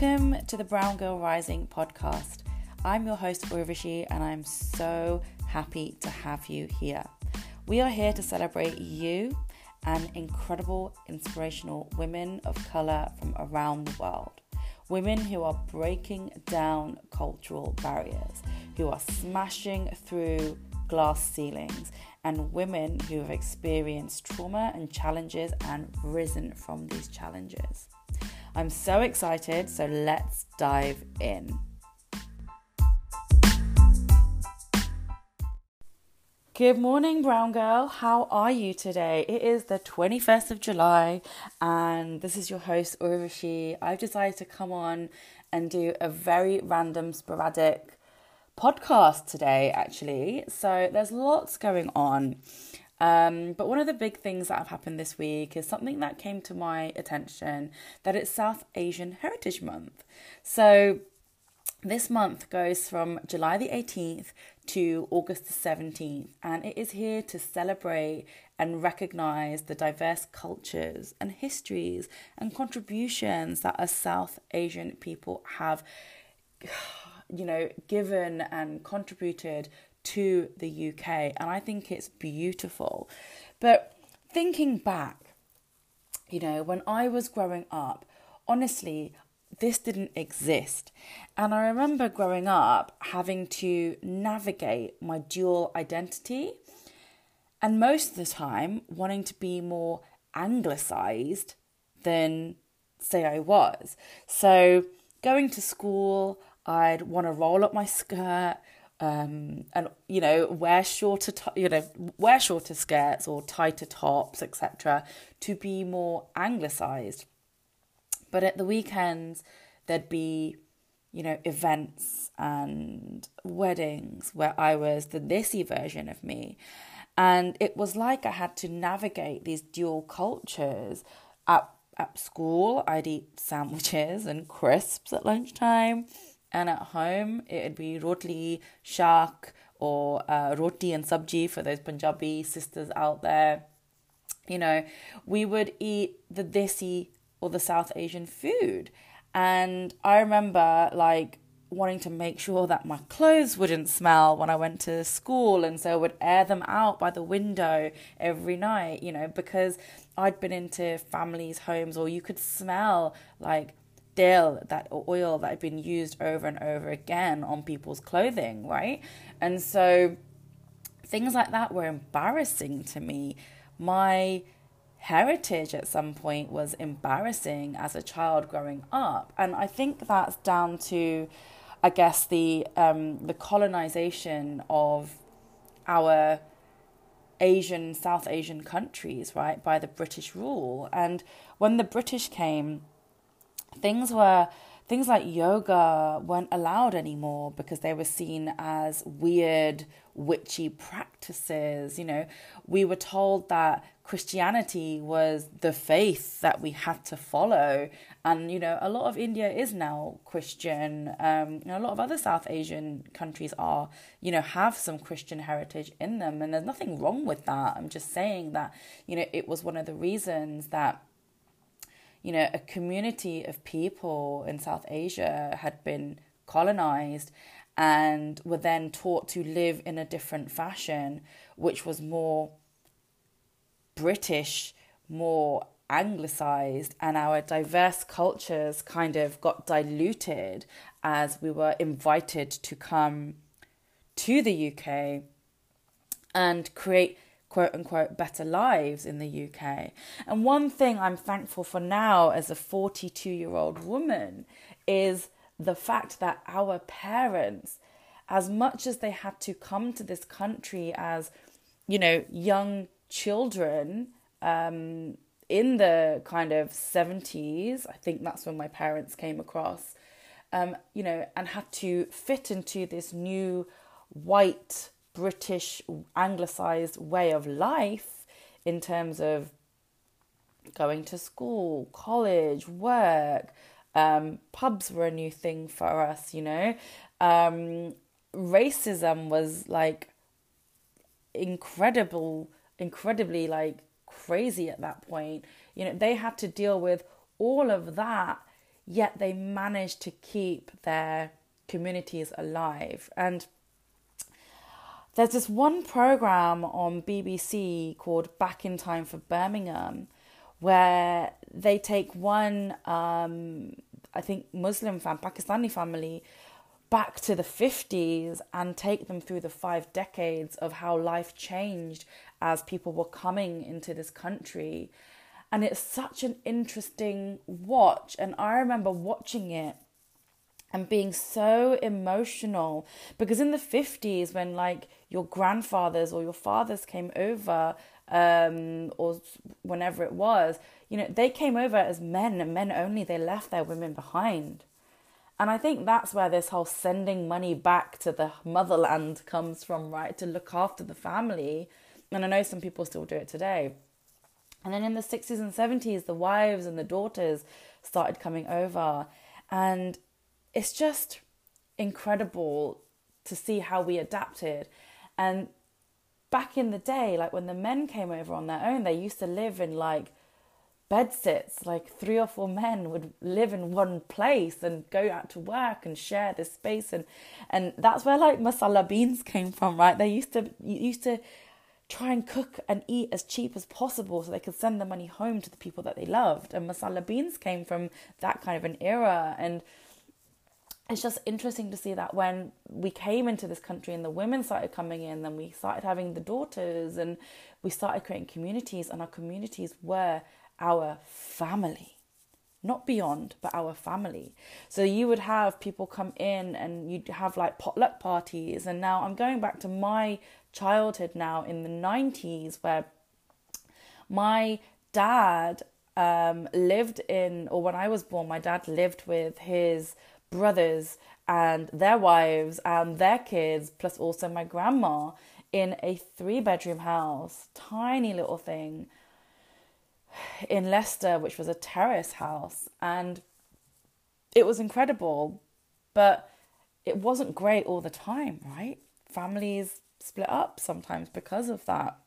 Welcome to the Brown Girl Rising podcast. I'm your host, Urvashi, and I'm so happy to have you here. We are here to celebrate you and incredible, inspirational women of color from around the world. Women who are breaking down cultural barriers, who are smashing through glass ceilings, and women who have experienced trauma and challenges and risen from these challenges. I'm so excited, so let's dive in. Good morning, Brown Girl. How are you today? It is the 21st of July, and this is your host, Urvashi. I've decided to come on and do a very random, sporadic podcast today, actually. So there's lots going on. Um, but one of the big things that have happened this week is something that came to my attention that it's South Asian Heritage Month. So this month goes from July the 18th to August the 17th, and it is here to celebrate and recognize the diverse cultures and histories and contributions that us South Asian people have, you know, given and contributed to the UK, and I think it's beautiful. But thinking back, you know, when I was growing up, honestly, this didn't exist. And I remember growing up having to navigate my dual identity, and most of the time wanting to be more anglicized than, say, I was. So, going to school, I'd want to roll up my skirt, um, and you know wear shorter you know wear shorter skirts or tighter tops etc to be more anglicized. But at the weekends there'd be you know events and weddings where i was the desi version of me. And it was like i had to navigate these dual cultures. At at school i'd eat sandwiches and crisps at lunchtime and at home it'd be rotli, shak, or uh, roti and sabji for those Punjabi sisters out there. You know, we would eat the desi or the South Asian food. And I remember like wanting to make sure that my clothes wouldn't smell when I went to school and so I would air them out by the window every night, you know, because I'd been into families' homes or you could smell like still that oil that had been used over and over again on people's clothing, right? And so things like that were embarrassing to me. My heritage at some point was embarrassing as a child growing up, and I think that's down to, I guess, the um, the colonization of our Asian, South Asian countries, right, by the British rule. And when the British came, things were things like yoga weren't allowed anymore because they were seen as weird witchy practices you know. We were told that christianity was the faith that we had to follow. And you know a lot of india is now christian um, a lot of other south asian countries are you know have some christian heritage in them. And there's nothing wrong with that. I'm just saying that you know it was one of the reasons that you know, a community of people in South Asia had been colonized and were then taught to live in a different fashion, which was more British, more anglicized, and our diverse cultures kind of got diluted as we were invited to come to the UK and create quote unquote better lives in the UK. And one thing I'm thankful for now as a 42 year old woman is the fact that our parents, as much as they had to come to this country as, you know, young children, um, in the kind of 70s, I think that's when my parents came across, um, you know, and had to fit into this new white British anglicized way of life in terms of going to school, college, work. Um, pubs were a new thing for us, you know. Um, racism was like incredible, incredibly like crazy at that point. You know, they had to deal with all of that yet they managed to keep their communities alive. And there's this one program on BBC called Back in Time for Birmingham, where they take one, um, I think, Muslim fam, Pakistani family back to the 50s and take them through the five decades of how life changed as people were coming into this country. And it's such an interesting watch. And I remember watching it and being so emotional because in the 50s when like your grandfathers or your fathers came over um, or whenever it was you know they came over as men and men only. They left their women behind. And i think that's where this whole sending money back to the motherland comes from right? To look after the family. And i know some people still do it today. And then in the 60s and 70s the wives and the daughters started coming over. And it's just incredible to see how we adapted. And back in the day, like when the men came over on their own, they used to live in like bed sits. Like three or four men would live in one place and go out to work and share this space. And and that's where like masala beans came from, right? They used to used to try and cook and eat as cheap as possible so they could send the money home to the people that they loved. And masala beans came from that kind of an era. And it's just interesting to see that when we came into this country and the women started coming in, then we started having the daughters and we started creating communities, and our communities were our family. Not beyond, but our family. So you would have people come in and you'd have like potluck parties. And now I'm going back to my childhood now in the 90s where my dad um, lived in, or when I was born, my dad lived with his brothers and their wives and their kids, plus also my grandma, in a three bedroom house, tiny little thing in Leicester, which was a terrace house. And it was incredible, but it wasn't great all the time, right? Families split up sometimes because of that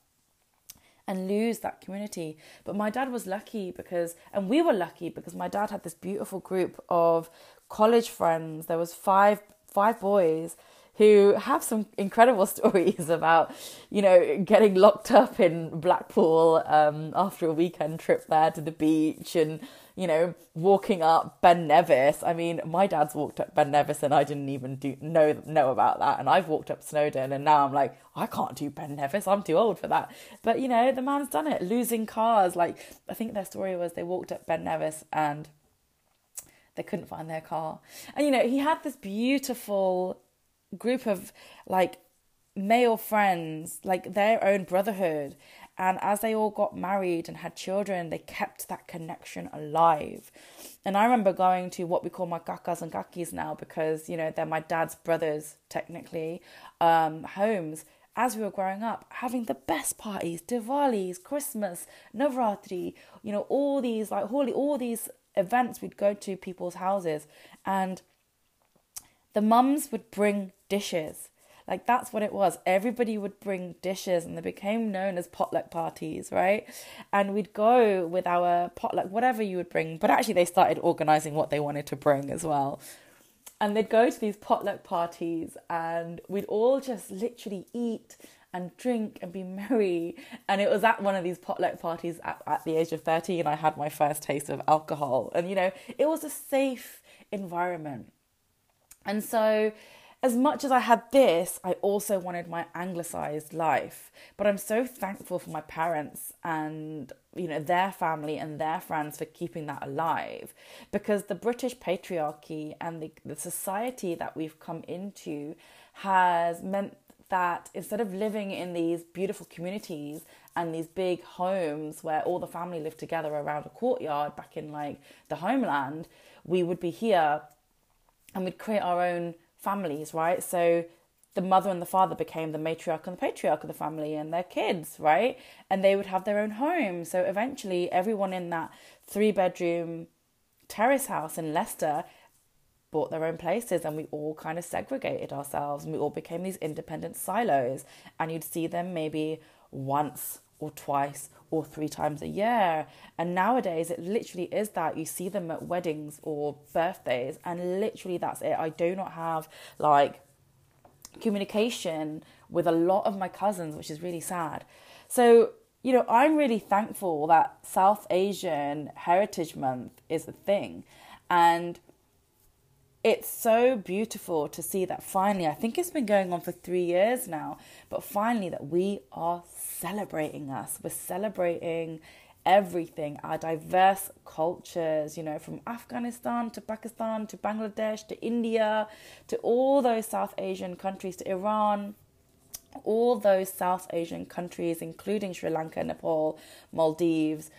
and lose that community. But my dad was lucky because, and we were lucky because my dad had this beautiful group of college friends. There was five five boys who have some incredible stories about, you know, getting locked up in Blackpool um, after a weekend trip there to the beach and, you know, walking up Ben Nevis. I mean, my dad's walked up Ben Nevis and I didn't even do know know about that. And I've walked up Snowdon and now I'm like, I can't do Ben Nevis. I'm too old for that. But, you know, the man's done it. Losing cars. Like, I think their story was they walked up Ben Nevis and they couldn't find their car. And you know, he had this beautiful group of like male friends, like their own brotherhood. And as they all got married and had children, they kept that connection alive. And I remember going to what we call my kakas and kakis now because, you know, they're my dad's brothers, technically, um, homes. As we were growing up, having the best parties, Diwali's, Christmas, Navratri, you know, all these like holy, all these events we'd go to people's houses and the mums would bring dishes. Like that's what it was. Everybody would bring dishes and they became known as potluck parties right? And we'd go with our potluck whatever you would bring. But actually they started organizing what they wanted to bring as well. And they'd go to these potluck parties and we'd all just literally eat and drink and be merry. And it was at one of these potluck parties at, at the age of 13, I had my first taste of alcohol. And, you know, it was a safe environment. And so, as much as I had this, I also wanted my anglicized life. But I'm so thankful for my parents and, you know, their family and their friends for keeping that alive. Because the British patriarchy and the, the society that we've come into has meant that instead of living in these beautiful communities and these big homes where all the family lived together around a courtyard back in like the homeland, we would be here and we'd create our own families, right? So the mother and the father became the matriarch and the patriarch of the family and their kids, right? And they would have their own home. So eventually, everyone in that three bedroom terrace house in Leicester bought their own places and we all kind of segregated ourselves and we all became these independent silos and you'd see them maybe once or twice or three times a year. And nowadays, it literally is that. You see them at weddings or birthdays, and literally that's it. I do not have like communication with a lot of my cousins, which is really sad. So, you know, I'm really thankful that South Asian Heritage Month is a thing. And it's so beautiful to see that finally, I think it's been going on for three years now, but finally that we are celebrating us. We're celebrating everything, our diverse cultures, you know, from Afghanistan to Pakistan to Bangladesh to India to all those South Asian countries to Iran. All those South Asian countries, including Sri Lanka, Nepal, Maldives,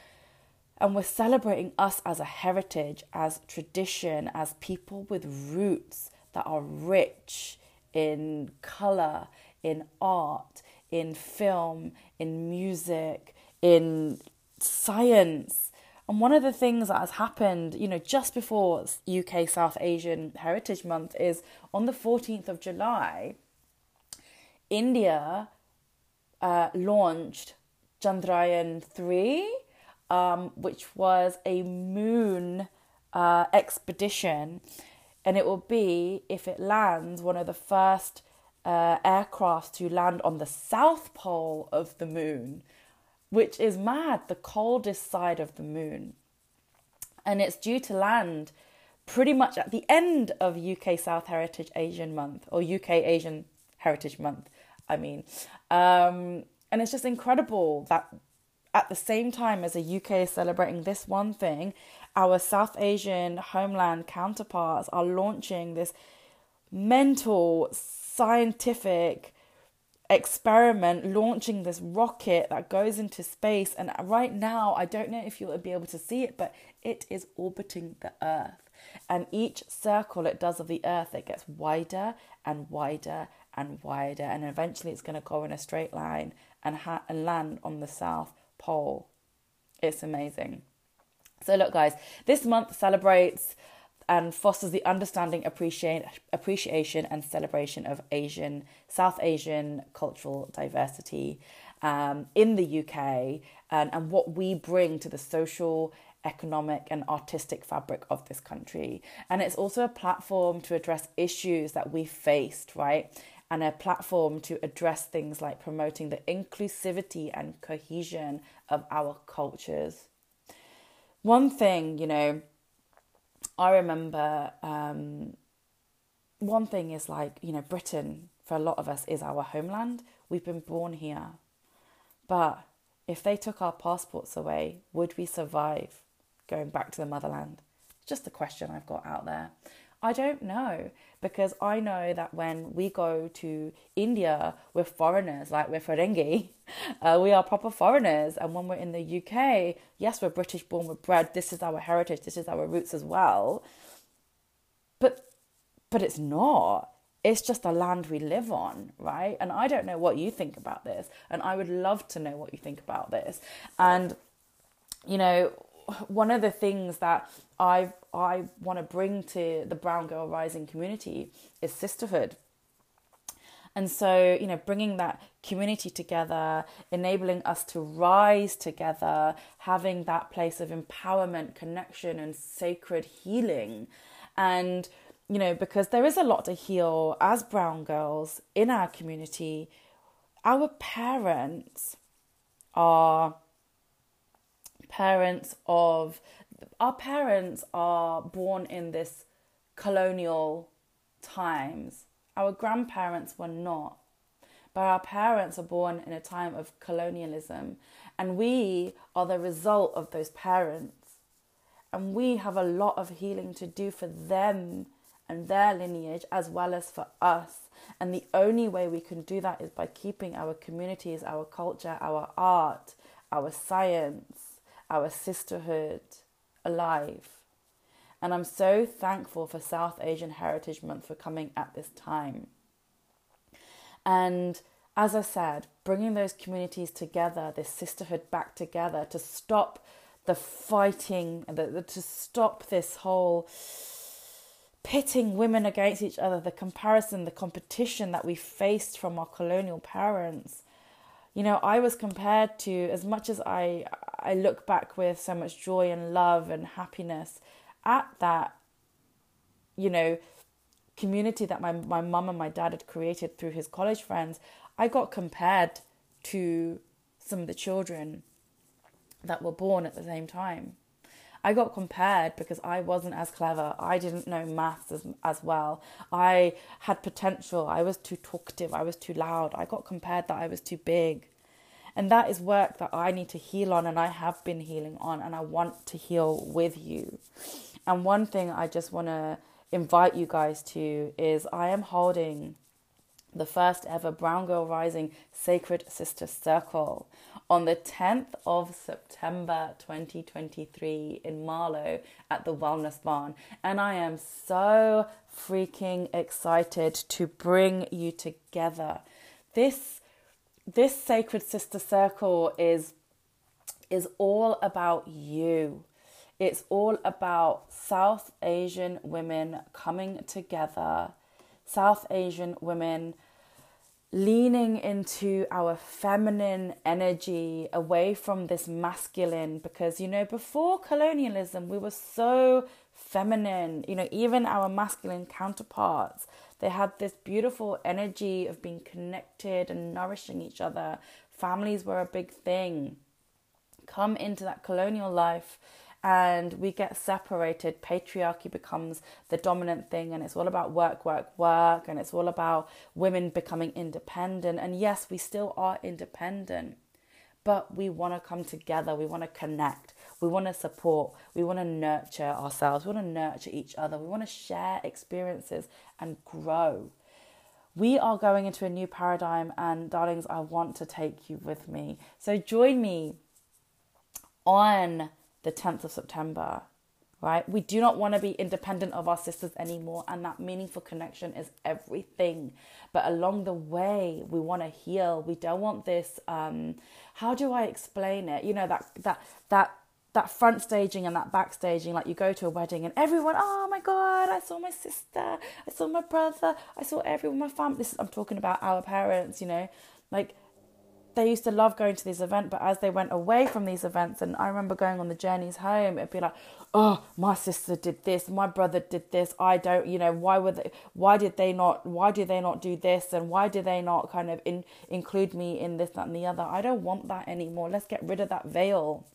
and we're celebrating us as a heritage, as tradition, as people with roots that are rich in color, in art, in film, in music, in science. And one of the things that has happened, you know, just before UK South Asian Heritage Month is on the 14th of July, India uh, launched Chandrayaan 3 um, which was a moon uh, expedition. And it will be, if it lands, one of the first uh, aircraft to land on the south pole of the moon, which is mad, the coldest side of the moon. And it's due to land pretty much at the end of UK South Heritage Asian Month, or UK Asian Heritage Month, I mean. Um, and it's just incredible that at the same time as the UK is celebrating this one thing, our South Asian homeland counterparts are launching this mental scientific experiment launching this rocket that goes into space. And right now I don't know if you'll be able to see it but it is orbiting the earth. And each circle it does of the earth it gets wider and wider and wider. And eventually it's going to go in a straight line and, ha- and land on the south pole. It's amazing. So, look, guys, this month celebrates and fosters the understanding, appreciation, appreciation, and celebration of Asian, South Asian cultural diversity um, in the UK and, and what we bring to the social, economic, and artistic fabric of this country. And it's also a platform to address issues that we faced, right? And a platform to address things like promoting the inclusivity and cohesion of our cultures. One thing, you know, I remember um, one thing is like, you know, Britain for a lot of us is our homeland. We've been born here. But if they took our passports away, would we survive going back to the motherland? Just a question I've got out there. I don't know because I know that when we go to India, we're foreigners, like we're Ferengi. Uh, we are proper foreigners. And when we're in the UK, yes, we're British born, we're bred, this is our heritage, this is our roots as well. But but it's not. It's just a land we live on, right? And I don't know what you think about this. And I would love to know what you think about this. And, you know, one of the things that I I want to bring to the Brown Girl Rising community is sisterhood. And so, you know, bringing that community together, enabling us to rise together, having that place of empowerment, connection, and sacred healing. And, you know, because there is a lot to heal as brown girls in our community, our parents are parents of our parents are born in this colonial times. Our grandparents were not. But our parents are born in a time of colonialism, and we are the result of those parents. And we have a lot of healing to do for them and their lineage as well as for us. And the only way we can do that is by keeping our communities, our culture, our art, our science, our sisterhood alive. And I'm so thankful for South Asian Heritage Month for coming at this time. And as I said, bringing those communities together, this sisterhood back together to stop the fighting, the, the, to stop this whole pitting women against each other, the comparison, the competition that we faced from our colonial parents you know, I was compared to as much as I I look back with so much joy and love and happiness at that, you know, community that my my mum and my dad had created through his college friends, I got compared to some of the children that were born at the same time. I got compared because I wasn't as clever. I didn't know maths as, as well. I had potential. I was too talkative. I was too loud. I got compared that I was too big. And that is work that I need to heal on and I have been healing on and I want to heal with you. And one thing I just want to invite you guys to is I am holding the first ever Brown Girl Rising Sacred Sister Circle on the 10th of September 2023 in Marlow at the Wellness Barn. And I am so freaking excited to bring you together. This this sacred sister circle is is all about you. It's all about South Asian women coming together, South Asian women leaning into our feminine energy away from this masculine because you know before colonialism we were so feminine. You know even our masculine counterparts they had this beautiful energy of being connected and nourishing each other. Families were a big thing. Come into that colonial life and we get separated. Patriarchy becomes the dominant thing, and it's all about work, work, work, and it's all about women becoming independent. And yes, we still are independent, but we want to come together, we want to connect, we want to support, we want to nurture ourselves, we want to nurture each other, we want to share experiences and grow. We are going into a new paradigm, and darlings, I want to take you with me. So join me on the 10th of September, right? We do not want to be independent of our sisters anymore, and that meaningful connection is everything. But along the way, we want to heal. We don't want this. Um, how do I explain it? You know that that that that front staging and that backstaging, like you go to a wedding and everyone, oh my god, I saw my sister, I saw my brother, I saw everyone, my family. This is, I'm talking about our parents, you know, like they used to love going to these events, but as they went away from these events, and I remember going on the journeys home, it'd be like, oh, my sister did this, my brother did this. I don't, you know, why were they? Why did they not? Why did they not do this? And why did they not kind of in, include me in this, that, and the other? I don't want that anymore. Let's get rid of that veil.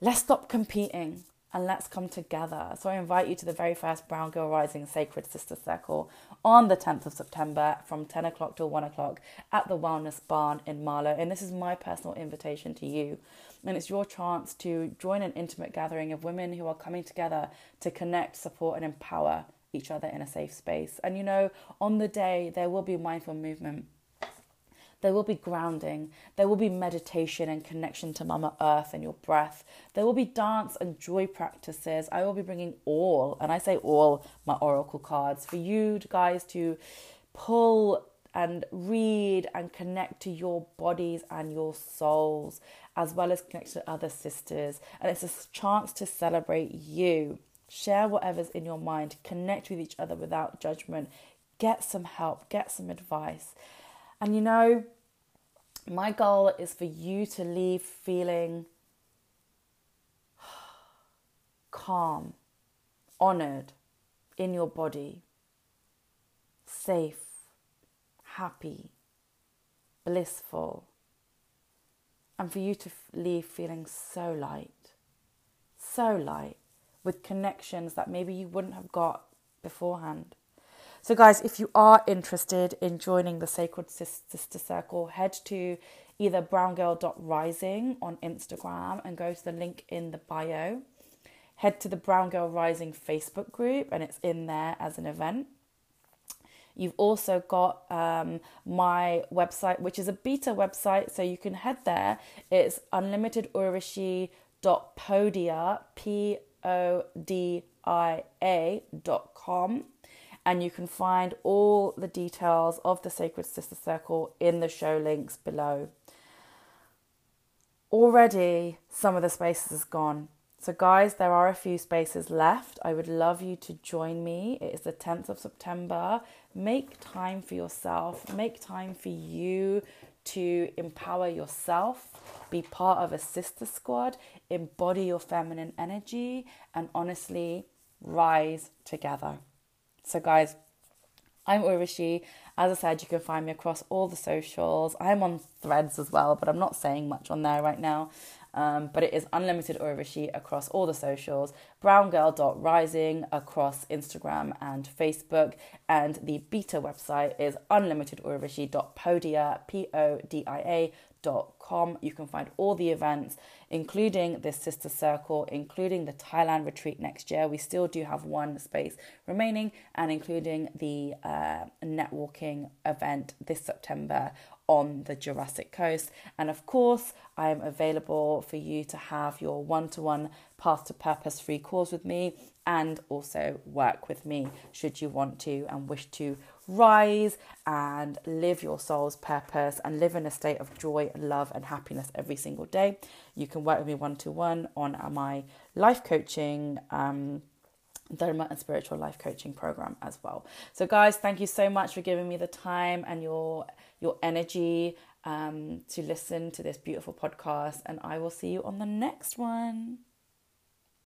Let's stop competing and let's come together. So I invite you to the very first Brown Girl Rising Sacred Sister Circle on the 10th of September from 10 o'clock till 1 o'clock at the Wellness Barn in Marlow. And this is my personal invitation to you. And it's your chance to join an intimate gathering of women who are coming together to connect, support, and empower each other in a safe space. And you know, on the day, there will be mindful movement there will be grounding. There will be meditation and connection to Mama Earth and your breath. There will be dance and joy practices. I will be bringing all, and I say all, my oracle cards for you guys to pull and read and connect to your bodies and your souls, as well as connect to other sisters. And it's a chance to celebrate you. Share whatever's in your mind, connect with each other without judgment, get some help, get some advice. And you know, my goal is for you to leave feeling calm, honored in your body, safe, happy, blissful, and for you to leave feeling so light, so light, with connections that maybe you wouldn't have got beforehand. So, guys, if you are interested in joining the Sacred Sister Circle, head to either browngirl.rising on Instagram and go to the link in the bio. Head to the Brown Girl Rising Facebook group, and it's in there as an event. You've also got um, my website, which is a beta website, so you can head there. It's unlimitedurvashi.podia, P O D I A dot com and you can find all the details of the Sacred Sister Circle in the show links below. Already, some of the spaces is gone. So, guys, there are a few spaces left. I would love you to join me. It is the 10th of September. Make time for yourself, make time for you to empower yourself, be part of a sister squad, embody your feminine energy, and honestly rise together. So, guys, I'm Urvashi. As I said, you can find me across all the socials. I'm on threads as well, but I'm not saying much on there right now. Um, but it is Unlimited Urvashi across all the socials, browngirl.rising across Instagram and Facebook, and the beta website is unlimitedurvashi.podia, P-O-D-I-A com. You can find all the events, including this sister circle, including the Thailand retreat next year. We still do have one space remaining, and including the uh, networking event this September on the Jurassic Coast. And of course, I am available for you to have your one to one path to purpose free calls with me and also work with me should you want to and wish to rise and live your soul's purpose and live in a state of joy, love, and happiness every single day. You can work with me one to one on my life coaching. Um, Dharma and spiritual life coaching program as well. So, guys, thank you so much for giving me the time and your your energy um, to listen to this beautiful podcast. And I will see you on the next one.